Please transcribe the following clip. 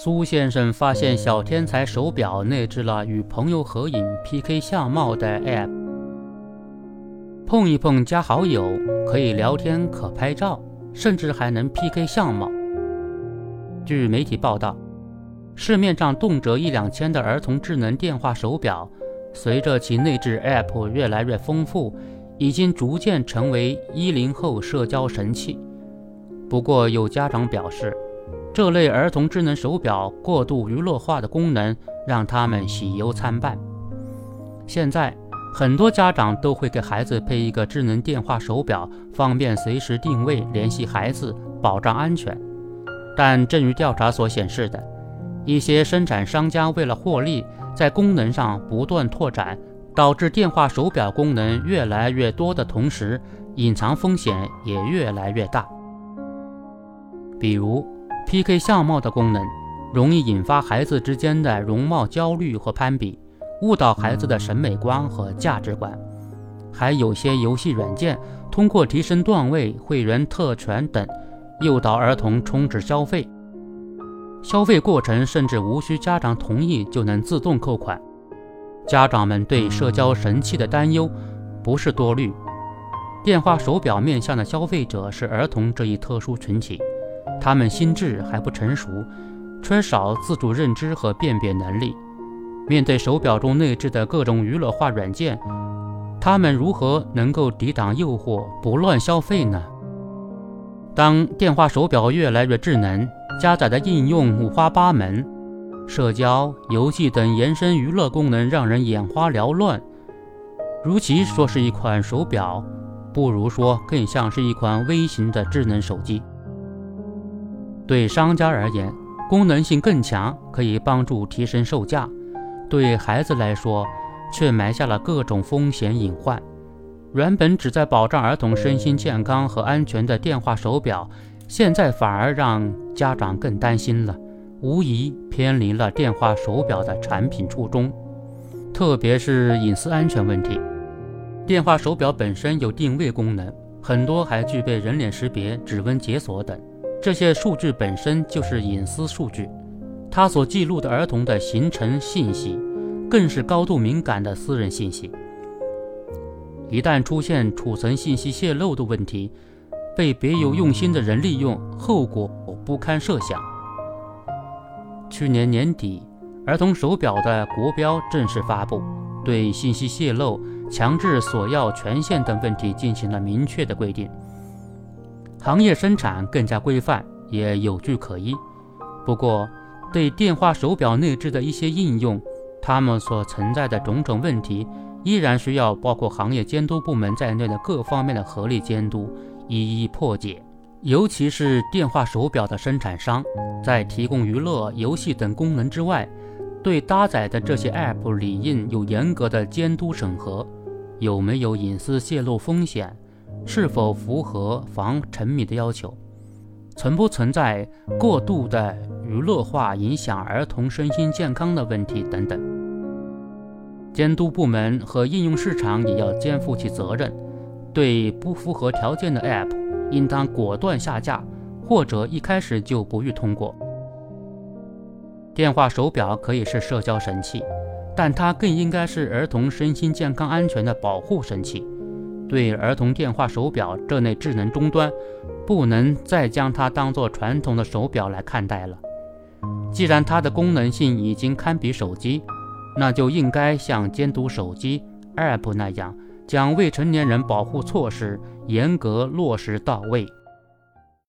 苏先生发现小天才手表内置了与朋友合影、PK 相貌的 App，碰一碰加好友，可以聊天、可拍照，甚至还能 PK 相貌。据媒体报道，市面上动辄一两千的儿童智能电话手表，随着其内置 App 越来越丰富，已经逐渐成为一零后社交神器。不过，有家长表示。这类儿童智能手表过度娱乐化的功能，让他们喜忧参半。现在，很多家长都会给孩子配一个智能电话手表，方便随时定位、联系孩子，保障安全。但正如调查所显示的，一些生产商家为了获利，在功能上不断拓展，导致电话手表功能越来越多的同时，隐藏风险也越来越大。比如，PK 相貌的功能，容易引发孩子之间的容貌焦虑和攀比，误导孩子的审美观和价值观。还有些游戏软件通过提升段位、会员特权等，诱导儿童充值消费。消费过程甚至无需家长同意就能自动扣款。家长们对社交神器的担忧不是多虑，电话手表面向的消费者是儿童这一特殊群体。他们心智还不成熟，缺少自主认知和辨别能力。面对手表中内置的各种娱乐化软件，他们如何能够抵挡诱惑，不乱消费呢？当电话手表越来越智能，加载的应用五花八门，社交、游戏等延伸娱乐功能让人眼花缭乱。如其说是一款手表，不如说更像是一款微型的智能手机。对商家而言，功能性更强，可以帮助提升售价；对孩子来说，却埋下了各种风险隐患。原本旨在保障儿童身心健康和安全的电话手表，现在反而让家长更担心了，无疑偏离了电话手表的产品初衷。特别是隐私安全问题，电话手表本身有定位功能，很多还具备人脸识别、指纹解锁等。这些数据本身就是隐私数据，它所记录的儿童的行程信息，更是高度敏感的私人信息。一旦出现储存信息泄露的问题，被别有用心的人利用，后果不堪设想。去年年底，儿童手表的国标正式发布，对信息泄露、强制索要权限等问题进行了明确的规定。行业生产更加规范，也有据可依。不过，对电话手表内置的一些应用，它们所存在的种种问题，依然需要包括行业监督部门在内的各方面的合力监督，一一破解。尤其是电话手表的生产商，在提供娱乐、游戏等功能之外，对搭载的这些 App 理应有严格的监督审核，有没有隐私泄露风险？是否符合防沉迷的要求？存不存在过度的娱乐化影响儿童身心健康的问题等等？监督部门和应用市场也要肩负起责任，对不符合条件的 App，应当果断下架，或者一开始就不予通过。电话手表可以是社交神器，但它更应该是儿童身心健康安全的保护神器。对儿童电话手表这类智能终端，不能再将它当作传统的手表来看待了。既然它的功能性已经堪比手机，那就应该像监督手机 App 那样，将未成年人保护措施严格落实到位。